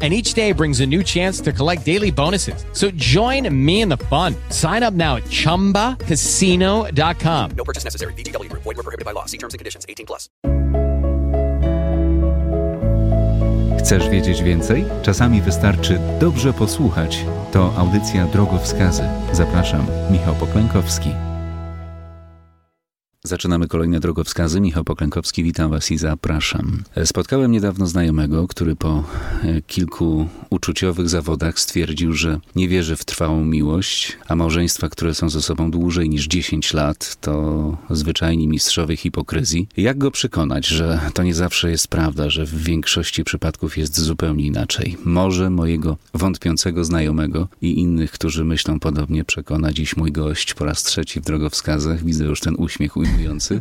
and each day brings a new chance to collect daily bonuses. So join me in the fun. Sign up now at ChumbaCasino.com. No purchase necessary. VGW Group. Void were prohibited by law. See terms and conditions. 18 plus. Chcesz wiedzieć więcej? Czasami wystarczy dobrze posłuchać. To audycja Drogowskazy. Zapraszam, Michał Poklękowski. Zaczynamy kolejne drogowskazy. Michał Poklękowski, witam Was i zapraszam. Spotkałem niedawno znajomego, który po e, kilku uczuciowych zawodach stwierdził, że nie wierzy w trwałą miłość, a małżeństwa, które są ze sobą dłużej niż 10 lat, to zwyczajni mistrzowie hipokryzji. Jak go przekonać, że to nie zawsze jest prawda, że w większości przypadków jest zupełnie inaczej? Może mojego wątpiącego znajomego i innych, którzy myślą podobnie, przekona dziś mój gość po raz trzeci w drogowskazach. Widzę już ten uśmiech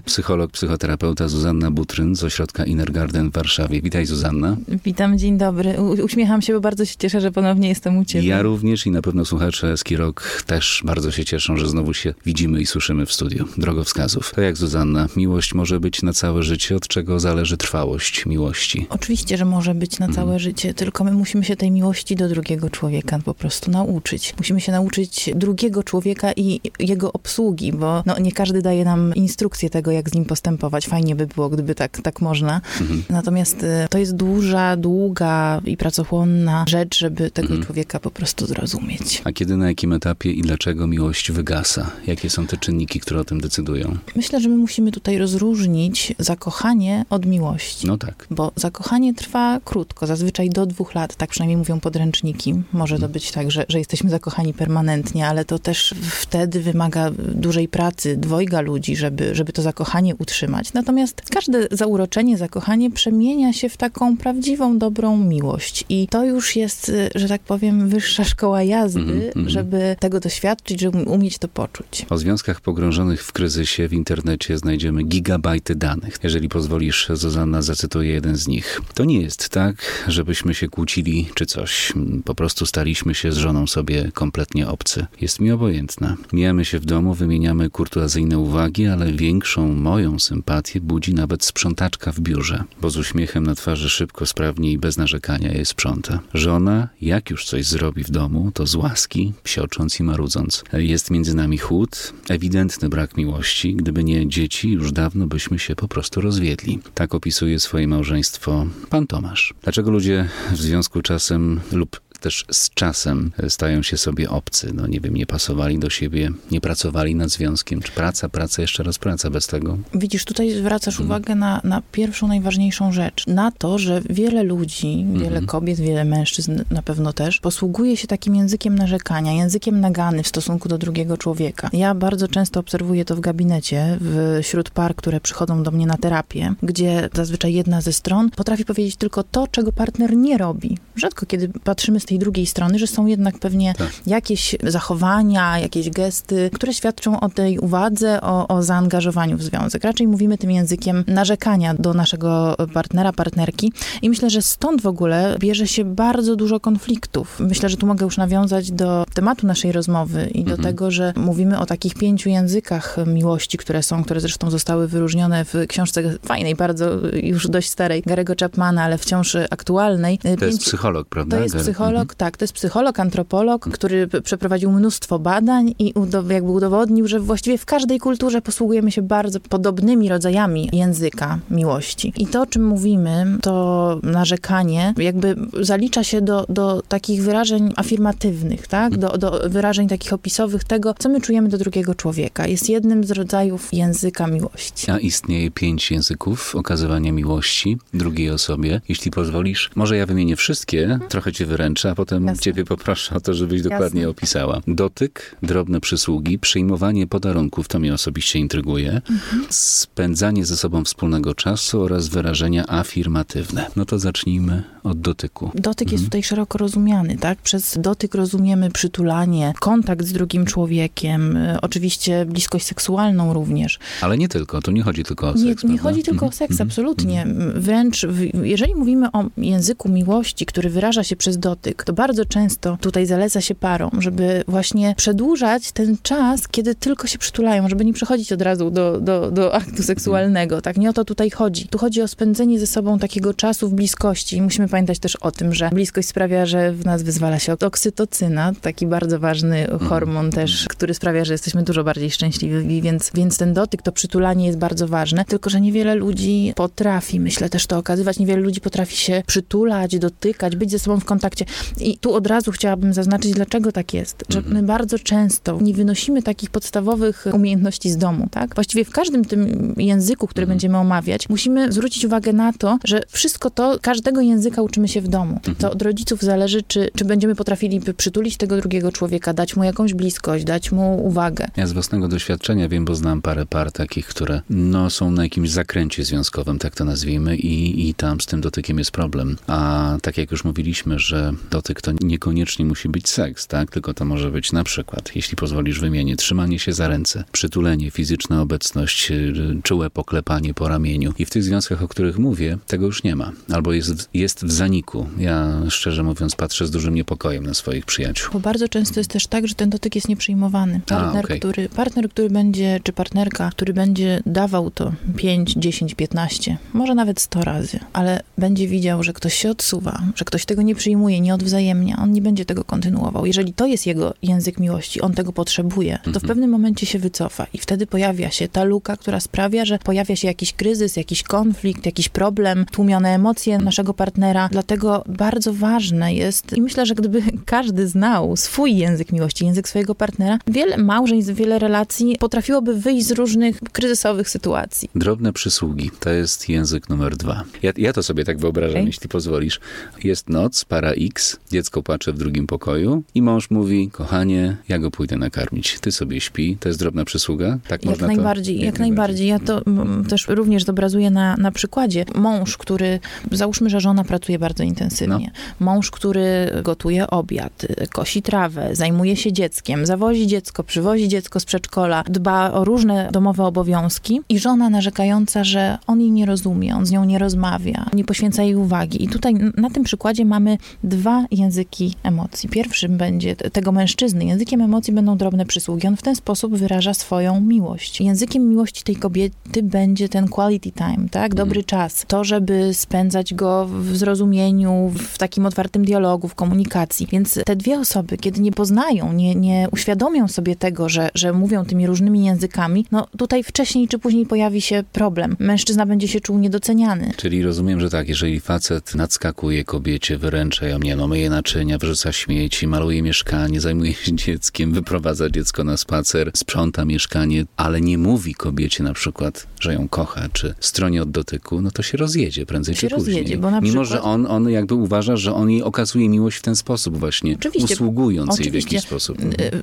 Psycholog, psychoterapeuta Zuzanna Butryn z ośrodka Innergarden w Warszawie. Witaj Zuzanna. Witam, dzień dobry. U- uśmiecham się, bo bardzo się cieszę, że ponownie jestem u ciebie. Ja również i na pewno słuchacze Eski Rock też bardzo się cieszą, że znowu się widzimy i słyszymy w studiu drogowskazów. To jak Zuzanna, miłość może być na całe życie, od czego zależy trwałość miłości? Oczywiście, że może być na całe życie, tylko my musimy się tej miłości do drugiego człowieka po prostu nauczyć. Musimy się nauczyć drugiego człowieka i jego obsługi, bo no, nie każdy daje nam instrukcję tego, jak z nim postępować. Fajnie by było, gdyby tak, tak można. Natomiast y, to jest duża, długa i pracochłonna rzecz, żeby tego człowieka po prostu zrozumieć. A kiedy, na jakim etapie i dlaczego miłość wygasa? Jakie są te czynniki, które o tym decydują? Myślę, że my musimy tutaj rozróżnić zakochanie od miłości. No tak. Bo zakochanie trwa krótko, zazwyczaj do dwóch lat, tak przynajmniej mówią podręczniki. Może to być tak, że, że jesteśmy zakochani permanentnie, ale to też wtedy wymaga dużej pracy dwojga ludzi, żeby, żeby to zakochanie utrzymać. Natomiast każde zauroczenie, zakochanie przemienia się w taką prawdziwą, dobrą miłość. I to już jest, y, że tak powiem, wyższa szkoła jazdy, Mhm, mhm. żeby tego doświadczyć, żeby umieć to poczuć. O związkach pogrążonych w kryzysie w internecie znajdziemy gigabajty danych. Jeżeli pozwolisz, Zuzanna, zacytuję jeden z nich. To nie jest tak, żebyśmy się kłócili czy coś. Po prostu staliśmy się z żoną sobie kompletnie obcy. Jest mi obojętna. Mijamy się w domu, wymieniamy kurtuazyjne uwagi, ale większą moją sympatię budzi nawet sprzątaczka w biurze, bo z uśmiechem na twarzy szybko, sprawnie i bez narzekania je sprząta. Żona, jak już coś zrobi w domu, to z łaski, psiocząc i marudząc. Jest między nami chłód, ewidentny brak miłości. Gdyby nie dzieci, już dawno byśmy się po prostu rozwiedli. Tak opisuje swoje małżeństwo pan Tomasz. Dlaczego ludzie w związku czasem lub też z czasem stają się sobie obcy. No nie wiem, nie pasowali do siebie, nie pracowali nad związkiem. Czy praca, praca, jeszcze raz praca bez tego? Widzisz, tutaj zwracasz uwagę na, na pierwszą, najważniejszą rzecz. Na to, że wiele ludzi, wiele kobiet, wiele mężczyzn na pewno też, posługuje się takim językiem narzekania, językiem nagany w stosunku do drugiego człowieka. Ja bardzo często obserwuję to w gabinecie, wśród par, które przychodzą do mnie na terapię, gdzie zazwyczaj jedna ze stron potrafi powiedzieć tylko to, czego partner nie robi. Rzadko kiedy patrzymy z tej drugiej strony, że są jednak pewnie Tak. jakieś zachowania, jakieś gesty, które świadczą o tej uwadze, o, o zaangażowaniu w związek. Raczej mówimy tym językiem narzekania do naszego partnera, partnerki i myślę, że stąd w ogóle bierze się bardzo dużo konfliktów. Myślę, że tu mogę już nawiązać do tematu naszej rozmowy i do tego, że mówimy o takich pięciu językach miłości, które są, które zresztą zostały wyróżnione w książce fajnej, bardzo już dość starej, Garego Chapmana, ale wciąż aktualnej. To jest Pięć- psycholog, prawda? to jest Gar- psycholog, tak, to jest psycholog, antropolog, który przeprowadził mnóstwo badań i udo- jakby udowodnił, że właściwie w każdej kulturze posługujemy się bardzo podobnymi rodzajami języka miłości. I to, o czym mówimy, to narzekanie, jakby zalicza się do, do takich wyrażeń afirmatywnych, tak? Do, do wyrażeń takich opisowych tego, co my czujemy do drugiego człowieka. Jest jednym z rodzajów języka miłości. A istnieje pięć języków okazywania miłości drugiej osobie. Jeśli pozwolisz, może ja wymienię wszystkie, trochę cię wyręczę, a potem Jasne. ciebie poproszę o to, żebyś dokładnie Jasne. opisała. Dotyk, drobne przysługi, przyjmowanie podarunków, to mnie osobiście intryguje, Mhm. spędzanie ze sobą wspólnego czasu oraz wyrażenia afirmatywne. No to zacznijmy od dotyku. Dotyk Mhm. jest tutaj szeroko rozumiany, tak? Przez dotyk rozumiemy przytulanie, kontakt z drugim człowiekiem, y, oczywiście bliskość seksualną również. Ale nie tylko, tu nie chodzi tylko o seks, Nie, nie chodzi tylko o Mhm. seks, absolutnie. Wręcz, w, jeżeli mówimy o języku miłości, który wyraża się przez dotyk, to bardzo często tutaj zaleca się parom, żeby właśnie przedłużać ten czas, kiedy tylko się przytulają, żeby nie przechodzić od razu do, do, do aktu seksualnego. Tak, nie o to tutaj chodzi. Tu chodzi o spędzenie ze sobą takiego czasu w bliskości. I musimy pamiętać też o tym, że bliskość sprawia, że w nas wyzwala się oksytocyna, taki bardzo ważny hormon też, który sprawia, że jesteśmy dużo bardziej szczęśliwi, więc, więc ten dotyk, to przytulanie jest bardzo ważne. Tylko, że niewiele ludzi potrafi, myślę też to okazywać, niewiele ludzi potrafi się przytulać, dotykać, być ze sobą w kontakcie. I tu od razu chciałabym zaznaczyć, dlaczego tak jest. Że my bardzo często nie wynosimy takich podstawowych umiejętności z domu, tak? Właściwie w każdym tym języku, który będziemy omawiać, musimy zwrócić uwagę na to, że wszystko to, każdego języka uczymy się w domu. To od rodziców zależy, czy, czy będziemy potrafili przytulić tego drugiego człowieka, dać mu jakąś bliskość, dać mu uwagę. Ja z własnego doświadczenia wiem, bo znam parę par takich, które no, są na jakimś zakręcie związkowym, tak to nazwijmy, i, i tam z tym dotykiem jest problem. A tak jak już mówiliśmy, że dotyk to niekoniecznie musi być seks, tak? Tylko to może być na przykład, jeśli pozwolisz wymienię, trzymanie się za ręce, przytulenie, fizyczna obecność, y, czułe poklepanie po ramieniu. I w tych związkach, o których mówię, tego już nie ma. Albo jest, w- jest w zaniku. Ja szczerze mówiąc patrzę z dużym niepokojem na swoich przyjaciół. Bo bardzo często jest też tak, że ten dotyk jest nieprzyjmowany. Partner, okej. który, partner, który będzie, czy partnerka, który będzie dawał to 5, 10, 15, może nawet 100 razy, ale będzie widział, że ktoś się odsuwa, że ktoś tego nie przyjmuje, nie odwzajemnia, on nie będzie tego kontynuował. Jeżeli to jest jego język miłości, on tego potrzebuje, to w pewnym momencie się wycofa i wtedy pojawia się ta luka, która sprawia, że pojawia się jakiś kryzys, jakiś konflikt, jakiś problem, tłumione emocje naszego partnera. Dlatego bardzo ważne jest i myślę, że gdyby każdy znał swój język miłości, język swojego partnera, wiele małżeństw, wiele relacji potrafiłoby wyjść z różnych kryzysowych sytuacji. Drobne przysługi to jest język numer dwa. Ja, ja to sobie tak wyobrażam, Okej. jeśli pozwolisz. Jest noc, para X, dziecko płacze w drugim pokoju i mąż mówi, kochanie, ja go pójdę nakarmić, ty sobie śpi. To jest drobna przysługa? Tak Jak można najbardziej, to? jak, najbardziej. Ja to też również zobrazuję na, na przykładzie. Mąż, który, załóżmy, że żona pracuje bardzo intensywnie. Mąż, który gotuje obiad, kosi trawę, zajmuje się dzieckiem, zawozi dziecko, przywozi dziecko z przedszkola, dba o różne domowe obowiązki i żona narzekająca, że on jej nie rozumie, on z nią nie rozmawia, nie poświęca jej uwagi. I tutaj na tym przykładzie mamy dwa języki emocji. Pierwszym będzie tego mężczyzny. Językiem emocji będą drobne przysługi. On w ten sposób wyraża swoją miłość. Językiem miłości tej kobiety będzie ten quality time, tak? Dobry czas. To, żeby spędzać go w zrozumieniu, w takim otwartym dialogu, w komunikacji. Więc te dwie osoby, kiedy nie poznają, nie, nie uświadomią sobie tego, że, że mówią tymi różnymi językami, no tutaj wcześniej czy później pojawi się problem. Mężczyzna będzie się czuł niedoceniany. Czyli rozumiem, że tak, jeżeli facet nadskakuje kobiecie, wyręcza ją, nie no, myje naczynia, wrzuca śmieci, maluje mieszkanie, zajmuje się dzieckiem, wyprowadza dziecko na spacer, sprząta mieszkanie, ale nie mówi kobiecie na przykład, że ją kocha, czy stronie od dotyku, no to się rozjedzie prędzej Się czy później. rozjedzie, bo na Mimo, przykład- że on, on jakby uważa, że on jej okazuje miłość w ten sposób właśnie, Oczywiście. usługując jej w Oczywiście. jakiś sposób.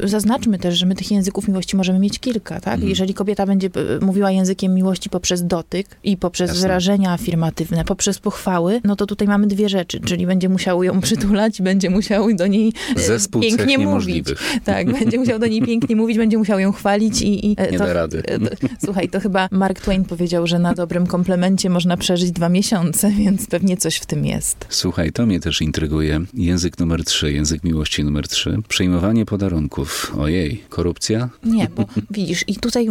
Y, Zaznaczmy też, że my tych języków miłości możemy mieć kilka, tak? Mhm. Jeżeli kobieta będzie y, mówiła językiem miłości poprzez dotyk i poprzez Jasne. wyrażenia afirmatywne, poprzez pochwały, no to tutaj mamy dwie rzeczy, czyli będzie musiał ją będzie musiał do niej y, Zespół pięknie mówić. Tak, będzie musiał do niej pięknie mówić, będzie musiał ją chwalić i... i e, Nie to, da rady. e, to, słuchaj, to chyba Mark Twain powiedział, że na dobrym komplemencie można przeżyć dwa miesiące, więc pewnie coś w tym jest. Słuchaj, to mnie też intryguje. Język numer trzy, język miłości numer trzy. Przejmowanie podarunków. Ojej, korupcja? Nie, bo widzisz, i tutaj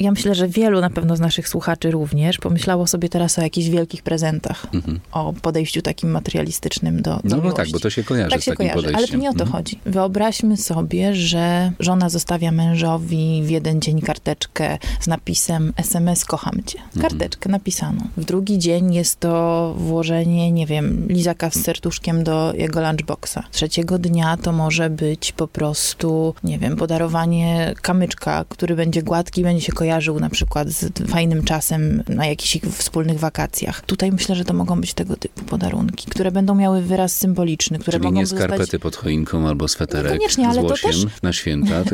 ja myślę, że wielu na pewno z naszych słuchaczy również pomyślało sobie teraz o jakichś wielkich prezentach, o podejściu takim materialistycznym do, do Mhm. No bo miłości. tak, bo to się kojarzy tak z się takim kojarzy, podejściem. ale to nie o to Mhm. chodzi. Wyobraźmy sobie, że żona zostawia mężowi w jeden dzień karteczkę z napisem SMS kocham cię. Mhm. Karteczkę napisaną. W drugi dzień jest to włożenie, nie wiem, lizaka z serduszkiem do jego lunchboxa. Trzeciego dnia to może być po prostu, nie wiem, podarowanie kamyczka, który będzie gładki będzie się kojarzył na przykład z fajnym czasem na jakichś ich wspólnych wakacjach. Tutaj myślę, że to mogą być tego typu podarunki, które będą miały wyraz symboliczny, świąteczny, które Czyli mogą nie zostać... skarpety pod choinką albo sweterek Niekoniecznie, z ale to łosiem też- na święta.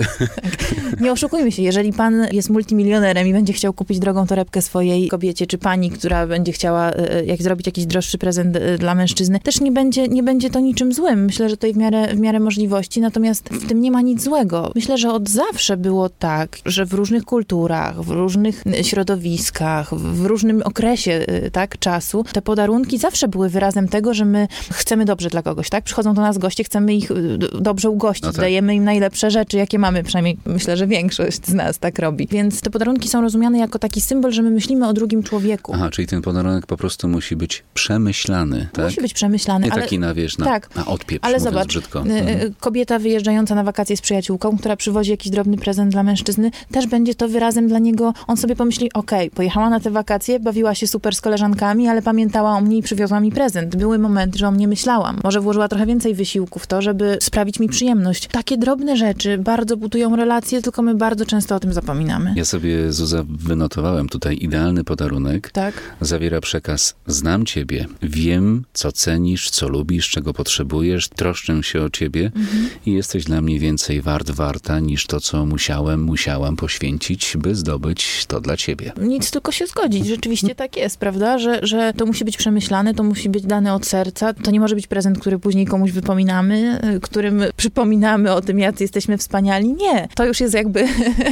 Nie oszukujmy się, jeżeli pan jest multimilionerem i będzie chciał kupić drogą torebkę swojej kobiecie, czy pani, która będzie chciała e, jak zrobić jakiś droższy prezent e, dla mężczyzny, też nie będzie, nie będzie to niczym złym. Myślę, że to w miarę, w miarę możliwości, natomiast w tym nie ma nic złego. Myślę, że od zawsze było tak, że w różnych kulturach, w różnych e, środowiskach, w różnym okresie e, tak, czasu, te podarunki zawsze były wyrazem tego, że my chcemy dobrze dla kogoś, tak? Przychodzą do nas goście, chcemy ich d- dobrze ugościć, No tak. dajemy im najlepsze rzeczy, jakie mamy, przynajmniej myślę, że większość z nas tak robi. Więc te podarunki są rozumiane jako taki symbol, że my myślimy o drugim człowieku. Aha, czyli ten podarunek po prostu musi być przemyślany, tak? Musi być przemyślany, Nie ale... taki na, wiesz, na, tak. na odpieprz, Ale zobacz, brzydko. y, Mhm. y, kobieta wyjeżdżająca na wakacje z przyjaciółką, która przywozi jakiś drobny prezent dla mężczyzny, też będzie to wyrazem dla niego. On sobie pomyśli, okej, pojechała na te wakacje, bawiła się super z koleżankami, ale pamiętała o mnie i przywiozła mi prezent. Były momenty, że o mnie myślałam. Może włożyła trochę więcej wysiłku w to, żeby sprawić mi przyjemność. Takie drobne rzeczy bardzo budują relacje, tylko my bardzo często o tym zapominamy. Ja sobie, Zuza, wynotowałem tutaj idealny podarunek. Tak? Zawiera przekaz: Znam ciebie, wiem, co cenisz, co lubisz, czego potrzebujesz, troszczę się o ciebie Mhm. i jesteś dla mnie więcej wart, warta niż to, co musiałem, musiałam poświęcić, by zdobyć to dla ciebie. Nic, tylko się zgodzić. Rzeczywiście tak jest, prawda? Że, że to musi być przemyślane, to musi być dane od serca. To nie może być prezent, który później komuś wypominamy, y, którym przypominamy o tym, jacy jesteśmy wspaniali. Nie. To już jest jakby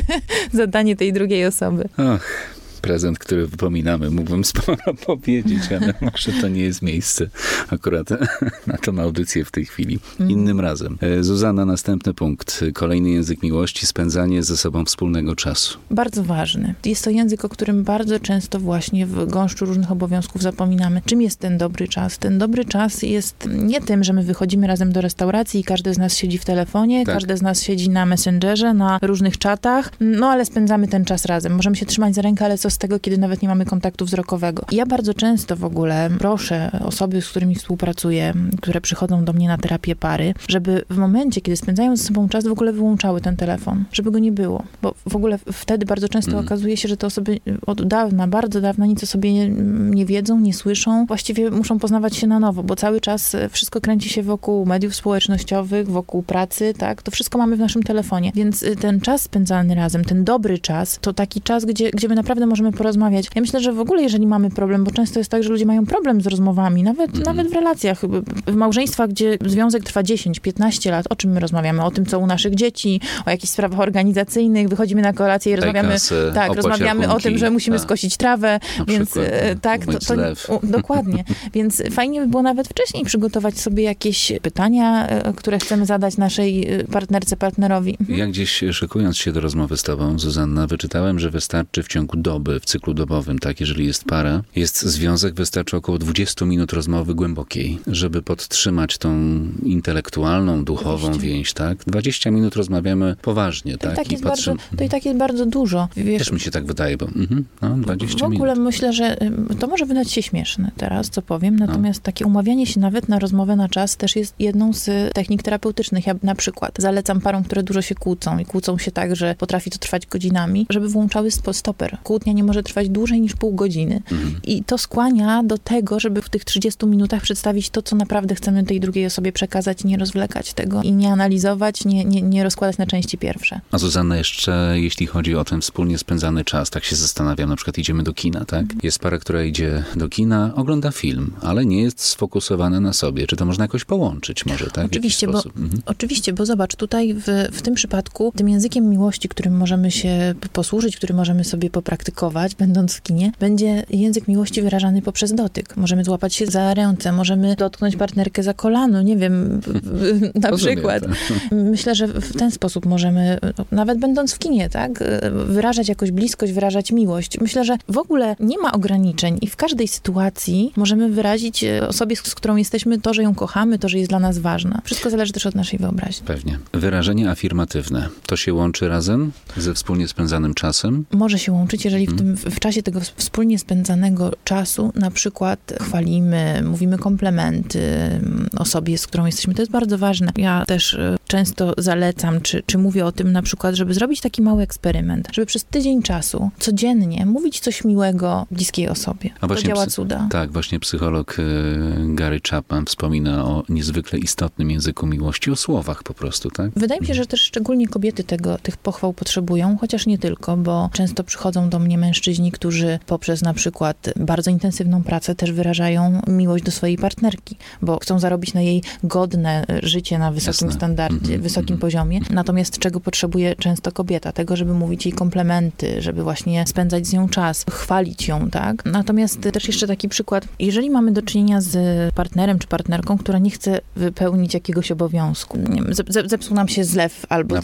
zadanie tej drugiej osoby. Ach, prezent, który wypominamy, mógłbym sporo powiedzieć, ale może to nie jest miejsce akurat na tą audycję w tej chwili. Innym razem. E, Zuzanna, następny punkt. Kolejny język miłości, spędzanie ze sobą wspólnego czasu. Bardzo ważny. Jest to język, o którym bardzo często właśnie w gąszczu różnych obowiązków zapominamy. Czym jest ten dobry czas? Ten dobry czas jest nie tym, że my wychodzimy razem do restauracji i każdy z nas siedzi w telefonie, Tak. każdy z nas siedzi na Messengerze, na różnych czatach, no ale spędzamy ten czas razem. Możemy się trzymać za rękę, ale co z tego, kiedy nawet nie mamy kontaktu wzrokowego? Ja bardzo często w ogóle proszę osoby, z którymi współpracuję, które przychodzą do mnie na terapię pary, żeby w momencie, kiedy spędzają ze sobą czas, w ogóle wyłączały ten telefon, żeby go nie było. Bo w ogóle wtedy bardzo często Mhm. okazuje się, że te osoby od dawna, bardzo dawna nic o sobie nie, nie wiedzą, nie słyszą. Właściwie muszą poznawać się na nowo, bo cały czas wszystko kręci się wokół mediów społecznościowych, wokół pracy, tak? To wszystko mamy w naszym telefonie. Więc y, ten czas spędzany razem, ten dobry czas, to taki czas, gdzie, gdzie my naprawdę możemy porozmawiać. Ja myślę, że w ogóle jeżeli mamy problem, bo często jest tak, że ludzie mają problem z rozmowami, nawet, Mhm. nawet w relacjach, w małżeństwach, gdzie związek trwa 10-15 lat, o czym my rozmawiamy? O tym, co u naszych dzieci, o jakichś sprawach organizacyjnych, wychodzimy na kolację i rozmawiamy, tak, rozmawiamy o tym, że musimy tak. skosić trawę, Na więc przykład, e, no, tak, to, to u, dokładnie. Więc fajnie by było nawet wcześniej przygotować sobie jakieś pytania, e, które chcemy zadać naszej e, partnerce, partnerowi. Ja gdzieś szykując się do rozmowy z tobą, Zuzanna, wyczytałem, że wystarczy w ciągu doby, w cyklu dobowym, tak, jeżeli jest para, jest związek, wystarczy około 20 minut rozmowy głębokiej, żeby podtrzymać tą intelektualną, duchową Oczywiście. więź, tak? 20 minut rozmawiamy poważnie, To, i tak? tak jest bardzo, to i tak jest bardzo dużo. Wiesz, Też mi się tak wydaje, bo mhm, no, 20 w ogóle minut. myślę, że to może wydać się śmieszne teraz, co powiem, natomiast takie umawianie się nawet na rozmowę na czas też jest jedną z technik terapeutycznych. Ja na przykład zalecam parom, które dużo się kłócą i kłócą się tak, że potrafi to trwać godzinami, żeby włączały stoper. Kłótnia nie może trwać dłużej niż pół godziny. Mhm. I to skłania do tego, żeby w tych 30 minutach przedstawić to, co naprawdę chcemy tej drugiej osobie przekazać, nie rozwlekać tego i nie analizować, nie, nie, nie rozkładać na części pierwsze. A Zuzanna, jeszcze jeśli chodzi o ten wspólnie spędzany czas, tak się zastanawiam, na przykład idziemy do kina, tak? Mhm. Jest para, która idzie do kina, ogląda film, ale nie jest sfokusowana na sobie. Czy to można jakoś połączyć może, tak? Oczywiście, bo? Mhm. oczywiście, bo zobacz, tutaj w, w tym przypadku tym językiem miłości, którym możemy się posłużyć, który możemy sobie popraktykować, będąc w kinie, będzie język miłości wyrażany poprzez dotyk. Możemy złapać się za ręce, możemy dotknąć partnerkę za kolano, nie wiem, na Rozumiem, przykład. tak. Myślę, że w ten sposób możemy, nawet będąc w kinie, tak, wyrażać jakoś bliskość, wyrażać miłość. Myślę, że w ogóle nie ma ograniczeń i w każdej sytuacji możemy wyrazić e, osobie, z którą jesteśmy, to, że ją kochamy, to, że jest dla nas ważna. Wszystko zależy też od naszej wyobraźni. Pewnie. Wyrażenie afirmatywne. To się łączy razem ze wspólnie spędzanym czasem? Może się łączyć, jeżeli w, w czasie tego wspólnie spędzanego czasu na przykład chwalimy, mówimy komplementy mm, osobie, z którą jesteśmy. To jest bardzo ważne. Ja też e, często zalecam, czy, czy mówię o tym na przykład, żeby zrobić taki mały eksperyment, żeby przez tydzień czasu codziennie mówić coś miłego bliskiej osobie. A To właśnie działa psy- cuda. Tak, właśnie psycholog e, Gary Chapman wspomina o niezwykle istotnym języku miłości, o słowach po prostu, tak? Wydaje mi się, że też szczególnie kobiety tego, tych pochwał potrzebują, chociaż nie tylko, bo często przychodzą do mnie mężczyźni, którzy poprzez na przykład bardzo intensywną pracę też wyrażają miłość do swojej partnerki, bo chcą zarobić na jej godne życie na wysokim Jasne. standardzie, Mhm, wysokim mhm. poziomie. Natomiast czego potrzebuje często kobieta? Tego, żeby mówić jej komplementy, żeby właśnie spędzać z nią czas, chwalić ją, tak? Natomiast też jeszcze taki przykład, jeżeli mamy do czynienia z partnerem czy partnerką, która nie chce wypełnić jakiegoś obowiązku, zepsuł nam się zlew albo Na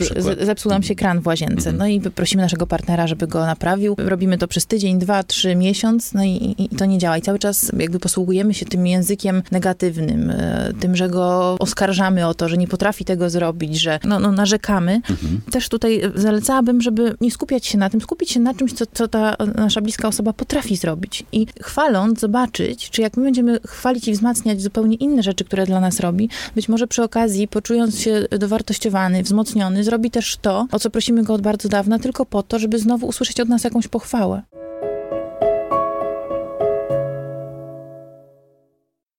zepsuł nam się kran w łazience, Mhm. no i prosimy naszego partnera, żeby go naprawił. Robimy to przez tydzień, dwa, trzy miesiąc, no i, i to nie działa. I cały czas jakby posługujemy się tym językiem negatywnym, e, tym, że go oskarżamy o to, że nie potrafi tego zrobić, że no, no narzekamy. Mhm. Też tutaj zalecałabym, żeby nie skupiać się na tym, skupić się na czymś, co, co ta nasza bliska osoba potrafi zrobić. I chwaląc, zobaczyć, czy jak my będziemy chwalić i wzmacniać zupełnie inne rzeczy, które dla nas robi, być może przy okazji, poczując się dowartościowany, wzmocniony, zrobi też to, o co prosimy go od bardzo dawna, tylko po to, żeby znowu usłyszeć od nas jakąś pochwałę. chwałę.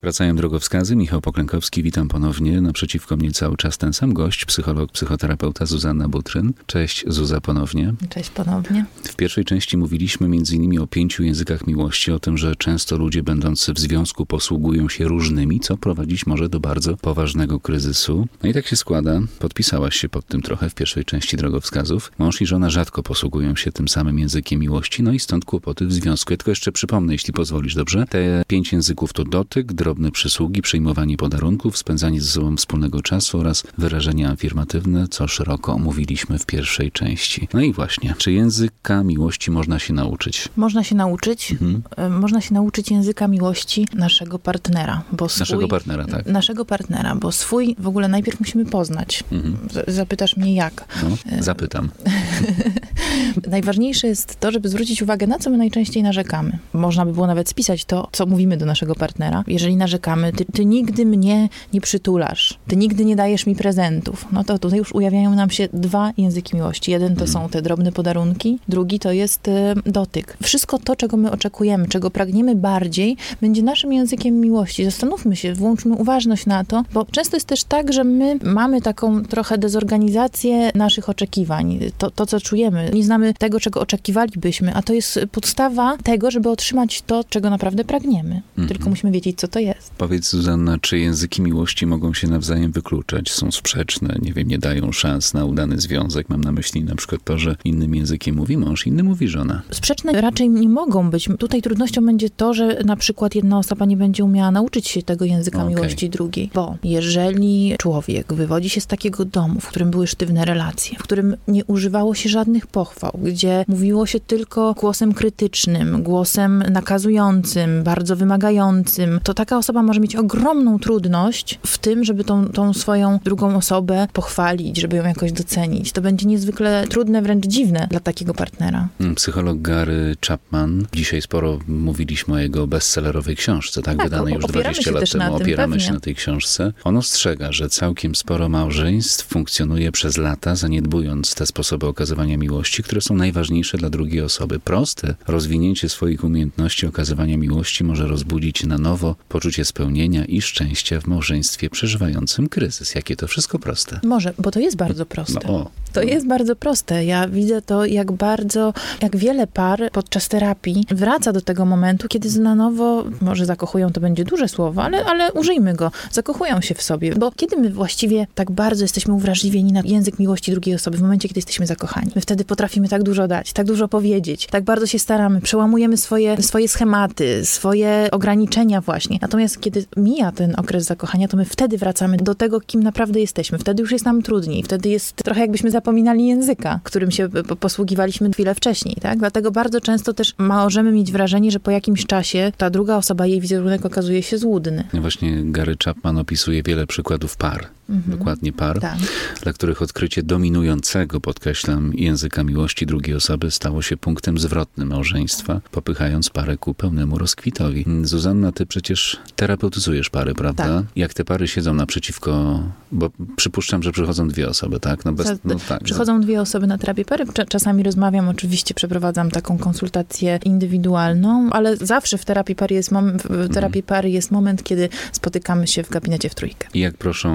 Wracają drogowskazy. Michał Poklękowski, witam ponownie. Naprzeciwko mnie cały czas ten sam gość, psycholog, psychoterapeuta Zuzanna Butryn. Cześć Zuza ponownie. Cześć ponownie. W pierwszej części mówiliśmy m.in. o pięciu językach miłości, o tym, że często ludzie będący w związku posługują się różnymi, co prowadzić może do bardzo poważnego kryzysu. No i tak się składa, podpisałaś się pod tym trochę w pierwszej części drogowskazów. Mąż i żona rzadko posługują się tym samym językiem miłości, no i stąd kłopoty w związku. Ja tylko jeszcze przypomnę, jeśli pozwolisz, dobrze? Te pięć języków to dotyk, drobne przysługi, przyjmowanie podarunków, spędzanie ze sobą wspólnego czasu oraz wyrażenia afirmatywne, co szeroko omówiliśmy w pierwszej części. No i właśnie, czy języka miłości można się nauczyć? Można się nauczyć, Mhm. e, można się nauczyć języka miłości naszego partnera, bo swój, Naszego partnera, tak? Naszego partnera, bo swój w ogóle najpierw musimy poznać. Mhm. Zapytasz mnie jak. No, zapytam. Najważniejsze jest to, żeby zwrócić uwagę, na co my najczęściej narzekamy. Można by było nawet spisać to, co mówimy do naszego partnera. Jeżeli narzekamy, ty, ty nigdy mnie nie przytulasz, ty nigdy nie dajesz mi prezentów, no to tutaj już ujawniają nam się dwa języki miłości. Jeden to są te drobne podarunki, drugi to jest e, dotyk. Wszystko to, czego my oczekujemy, czego pragniemy bardziej, będzie naszym językiem miłości. Zastanówmy się, włączmy uważność na to, bo często jest też tak, że my mamy taką trochę dezorganizację naszych oczekiwań. To, to co czujemy. Nie znamy tego, czego oczekiwalibyśmy, a to jest podstawa tego, żeby otrzymać to, czego naprawdę pragniemy. Tylko musimy wiedzieć, co to jest. Powiedz, Zuzanna, czy języki miłości mogą się nawzajem wykluczać? Są sprzeczne, nie wiem, nie dają szans na udany związek. Mam na myśli na przykład to, że innym językiem mówi mąż, innym mówi żona. Sprzeczne raczej nie mogą być. Tutaj trudnością będzie to, że na przykład jedna osoba nie będzie umiała nauczyć się tego języka Okej. miłości drugiej. Bo jeżeli człowiek wywodzi się z takiego domu, w którym były sztywne relacje, w którym nie używało się żadnych pochwał, gdzie mówiło się tylko głosem krytycznym, głosem nakazującym, bardzo wymagającym, to taka osoba może mieć ogromną trudność w tym, żeby tą, tą swoją drugą osobę pochwalić, żeby ją jakoś docenić. To będzie niezwykle trudne, wręcz dziwne dla takiego partnera. Mm, Psycholog Gary Chapman. Dzisiaj sporo mówiliśmy o jego bestsellerowej książce, tak, Tak, wydanej już opieramy 20 się lat temu. Opieramy pewnie. się na tej książce. On ostrzega, że całkiem sporo małżeństw funkcjonuje przez lata, zaniedbując te sposoby okazywania miłości, które są najważniejsze dla drugiej osoby. Proste rozwinięcie swoich umiejętności okazywania miłości może rozbudzić na nowo poczucie spełnienia i szczęścia w małżeństwie przeżywającym kryzys. Jakie to wszystko proste. Może, bo to jest bardzo proste. No, o, To jest bardzo proste. Ja widzę to, jak bardzo, jak wiele par podczas terapii wraca do tego momentu, kiedy na nowo, może zakochują, to będzie duże słowo, ale, ale użyjmy go, zakochują się w sobie. Bo kiedy my właściwie tak bardzo jesteśmy uwrażliwieni na język miłości drugiej osoby, w momencie, kiedy jesteśmy zakochani, my wtedy potrafimy tak dużo dać, tak dużo powiedzieć, tak bardzo się staramy, przełamujemy swoje, swoje schematy, swoje ograniczenia właśnie. Natomiast kiedy mija ten okres zakochania, to my wtedy wracamy do tego, kim naprawdę jesteśmy. Wtedy już jest nam trudniej. Wtedy jest trochę jakbyśmy zapominali języka, którym się posługiwaliśmy chwilę wcześniej, tak? Dlatego bardzo często też możemy mieć wrażenie, że po jakimś czasie ta druga osoba, jej wizerunek okazuje się złudny. Właśnie Gary Chapman opisuje wiele przykładów par, dokładnie par, Tak. dla których odkrycie dominującego, podkreślam, języka miłości drugiej osoby stało się punktem zwrotnym małżeństwa, popychając parę ku pełnemu rozkwitowi. Zuzanna, ty przecież terapeutyzujesz pary, prawda? Tak. Jak te pary siedzą naprzeciwko, bo przypuszczam, że przychodzą dwie osoby, tak? No bez, no tak. Przychodzą dwie osoby na terapię pary. Cza- Czasami rozmawiam, oczywiście przeprowadzam taką konsultację indywidualną, ale zawsze w terapii pary jest, mom- w terapii pary jest moment, kiedy spotykamy się w gabinecie w trójkę. I jak proszą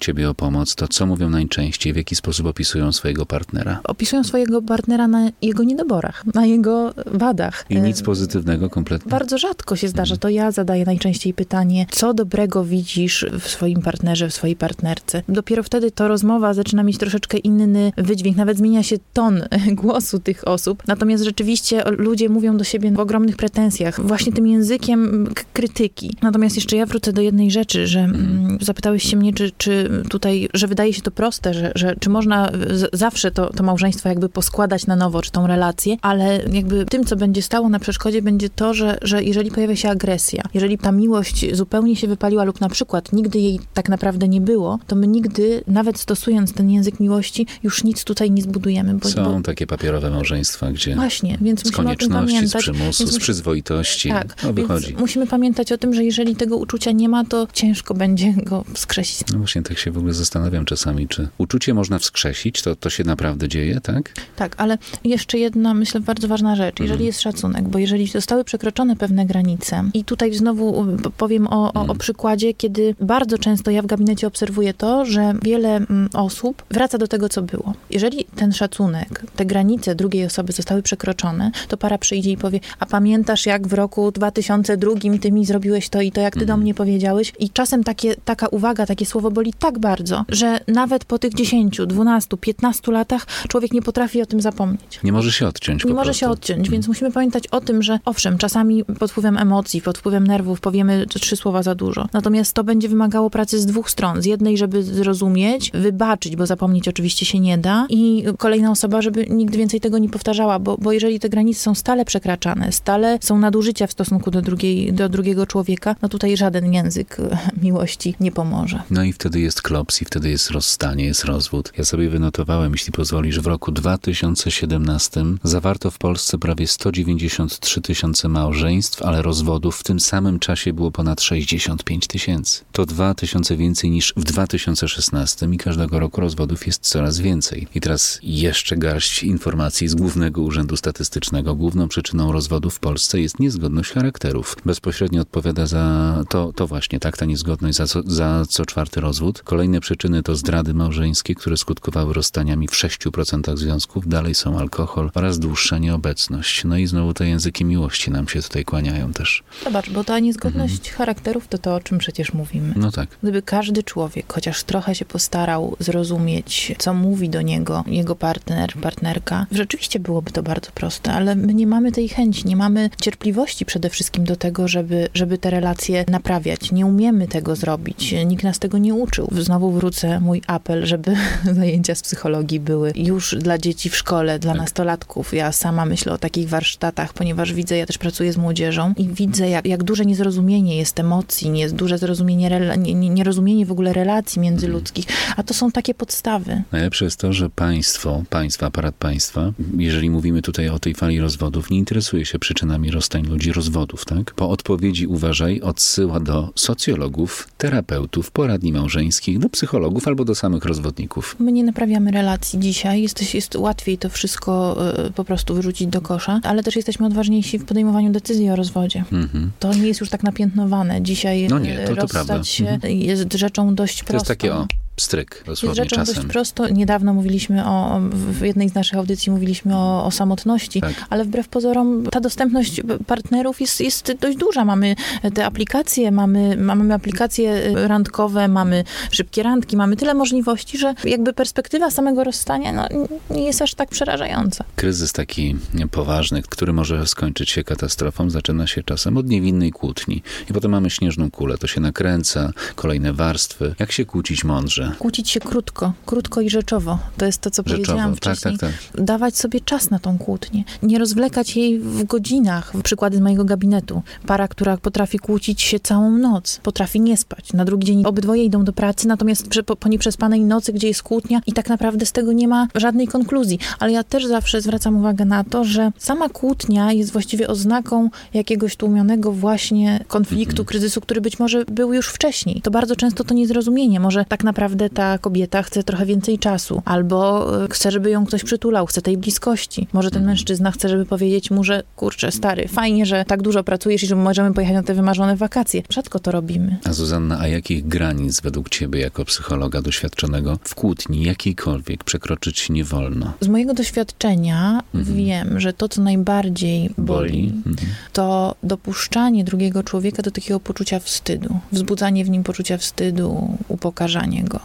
ciebie o pomoc, to co mówią najczęściej? W jaki sposób opisują swojego partnera? Opisują swojego partnera na jego niedoborach, na jego wadach. I nic E, pozytywnego kompletnie? Bardzo rzadko się zdarza. To ja zadaję najczęściej pytanie, co dobrego widzisz w swoim partnerze, w swojej partnerce. Dopiero wtedy to rozmowa zaczyna mieć troszeczkę inny wydźwięk, nawet zmienia się ton głosu tych osób. Natomiast rzeczywiście ludzie mówią do siebie w ogromnych pretensjach, właśnie tym językiem krytyki. Natomiast jeszcze ja wrócę do jednej rzeczy, że mm, zapytałeś się mnie, czy, czy tutaj, że wydaje się to proste, że, że czy można z, zawsze to, to małżeństwo jakby poskładać na nowo, czy tą relację, ale jakby tym, co będzie stało na przeszkodzie, będzie to, że, że jeżeli pojawia się agresja, jeżeli ta miłość zupełnie się wypaliła lub na przykład nigdy jej tak naprawdę nie było, to my nigdy, nawet stosując ten język miłości, już nic tutaj nie zbudujemy. Bo, Są bo takie papierowe małżeństwa, gdzie właśnie, więc z konieczności, z pamiętać. przymusu, Więc z przyzwoitości. tak, no wychodzi. musimy pamiętać o tym, że jeżeli tego uczucia nie ma, to ciężko będzie go wskrzesić. No właśnie tak się w ogóle zastanawiam czasami, czy uczucie można wskrzesić, to, to się naprawdę dzieje, tak? Tak, ale jeszcze jedna, myślę, bardzo ważna rzecz. Jeżeli Mhm. jest szacunek, bo jeżeli zostały przekroczone pewne granice, i tutaj znowu p- powiem o, o, o Mhm. przykładzie, kiedy bardzo często ja w gabinecie obserwuję to, że wiele mm, osób wraca do tego, co było. Jeżeli ten szacunek, te granice drugiej osoby zostały przekroczone, to para przyjdzie i powie, a pamiętasz jak w roku 2002 ty mi zrobiłeś to i to, jak ty Mhm. do mnie powiedziałeś? I czasem takie, taka uwaga, takie słowo boli tak bardzo, że nawet po tych 10, 12, 15 latach człowiek nie potrafi o tym zapomnieć. Nie może się odciąć Nie może prostu. się odciąć, więc musimy pamiętać o tym, że owszem, czasami pod wpływem emocji, pod wpływem nerwów powiemy trzy słowa za dużo. Natomiast to będzie wymagało pracy z dwóch stron. Z jednej, żeby zrozumieć, wybaczyć, bo zapomnieć oczywiście się nie da i kolejna osoba, żeby nigdy więcej tego nie powtarzała, bo, bo jeżeli te granice są stale przekraczane, stale są nadużycia w stosunku do, drugiej, do drugiego człowieka, no tutaj żaden język miłości nie pomoże. No i wtedy jest klops i wtedy jest rozstanie, jest rozwód. Ja sobie wynotowałem, jeśli pozwolisz, w roku 2017 zawarto w Polsce prawie 193 tysiące małżeństw, ale rozwodów w tym samym czasie było ponad 65 tysięcy. To 2 tysiące więcej niż w 2016 i każdego roku rozwodów jest coraz więcej. I teraz jeszcze garść informacji z Głównego Urzędu Statystycznego. Główną przyczyną rozwodów w Polsce jest niezgodność charakterów. Bezpośrednio odpowiada za to, to właśnie, tak, ta niezgodność za za co czwarty rozwód. Kolejne przyczyny to zdrady małżeńskie, które skutkowały rozstaniami w 6% związków. Dalej są alkohol oraz dłuższa nieobecność. No i znowu te języki miłości nam się tutaj kłaniają też. Zobacz, bo ta niezgodność charakterów to to, o czym przecież mówimy. No tak. Gdyby każdy człowiek chociaż trochę się postarał zrozumieć, co mówi do niego jego partner, partnerka, rzeczywiście byłoby to bardzo proste, ale my nie mamy tej chęci, nie mamy cierpliwości przede wszystkim do tego, żeby, żeby te relacje naprawiać. Nie umiemy tego zrobić. Nikt nas tego nie uczył. Znowu wrócę mój apel, żeby zajęcia z psychologii były już dla dzieci w szkole, dla nastolatków. Ja sama myślę o takich warsztatach, ponieważ widzę, ja też pracuję z młodzieżą i widzę, jak, jak duże niezrozumienie jest emocji, nie jest duże zrozumienie, nierozumienie w ogóle relacji międzyludzkich, a to są takie podstawy. Najlepsze jest to, że państwo, państwa, aparat państwa, jeżeli mówimy tutaj o tej fali rozwodów, nie interesuje się przyczynami rozstań ludzi, rozwodów, tak? Po odpowiedzi uważaj odsyła do socjologów, terapeutów, poradni małżeńskich, do psychologów albo do samych rozwodników. My nie naprawiamy relacji dzisiaj, jest, jest łatwiej to wszystko y, po prostu wyrzucić do kosza, ale też jesteśmy odważniejsi w podejmowaniu decyzji o rozwodzie. Mhm. To nie jest już tak napiętnej. Dzisiaj No nie, to- to rozstać prawda. się Mhm. jest rzeczą dość To prostą. jest takie o, stryk Jest dosłownie rzeczą dość czasem. prosto. Niedawno mówiliśmy o, w jednej z naszych audycji mówiliśmy o, o samotności, Tak. ale wbrew pozorom ta dostępność partnerów jest, jest dość duża. Mamy te aplikacje, mamy, mamy aplikacje randkowe, mamy szybkie randki, mamy tyle możliwości, że jakby perspektywa samego rozstania no, nie jest aż tak przerażająca. Kryzys taki poważny, który może skończyć się katastrofą, zaczyna się czasem od niewinnej kłótni. I potem mamy śnieżną kulę, to się nakręca, kolejne warstwy. Jak się kłócić mądrze? Kłócić się krótko, krótko i rzeczowo. To jest to, co Rzeczowo, powiedziałam tak, wcześniej. tak, Dawać sobie czas na tą kłótnię. Nie rozwlekać jej w godzinach. Przykłady z mojego gabinetu. Para, która potrafi kłócić się całą noc, potrafi nie spać. Na drugi dzień obydwoje idą do pracy, natomiast przy, po, po nieprzespanej nocy, gdzie jest kłótnia i tak naprawdę z tego nie ma żadnej konkluzji. Ale ja też zawsze zwracam uwagę na to, że sama kłótnia jest właściwie oznaką jakiegoś tłumionego właśnie konfliktu, kryzysu, który być może był już wcześniej. To bardzo często to niezrozumienie. Może tak naprawdę ta kobieta chce trochę więcej czasu, albo e, chce, żeby ją ktoś przytulał, chce tej bliskości. Może ten mężczyzna chce, żeby powiedzieć mu, że kurczę, stary, fajnie, że tak dużo pracujesz i że możemy pojechać na te wymarzone wakacje. Rzadko to robimy. A Zuzanna, a jakich granic według ciebie jako psychologa doświadczonego w kłótni jakiejkolwiek przekroczyć nie wolno? Z mojego doświadczenia wiem, że to, co najbardziej boli, Mhm. to dopuszczanie drugiego człowieka do takiego poczucia wstydu, wzbudzanie w nim poczucia wstydu, upokarzanie go.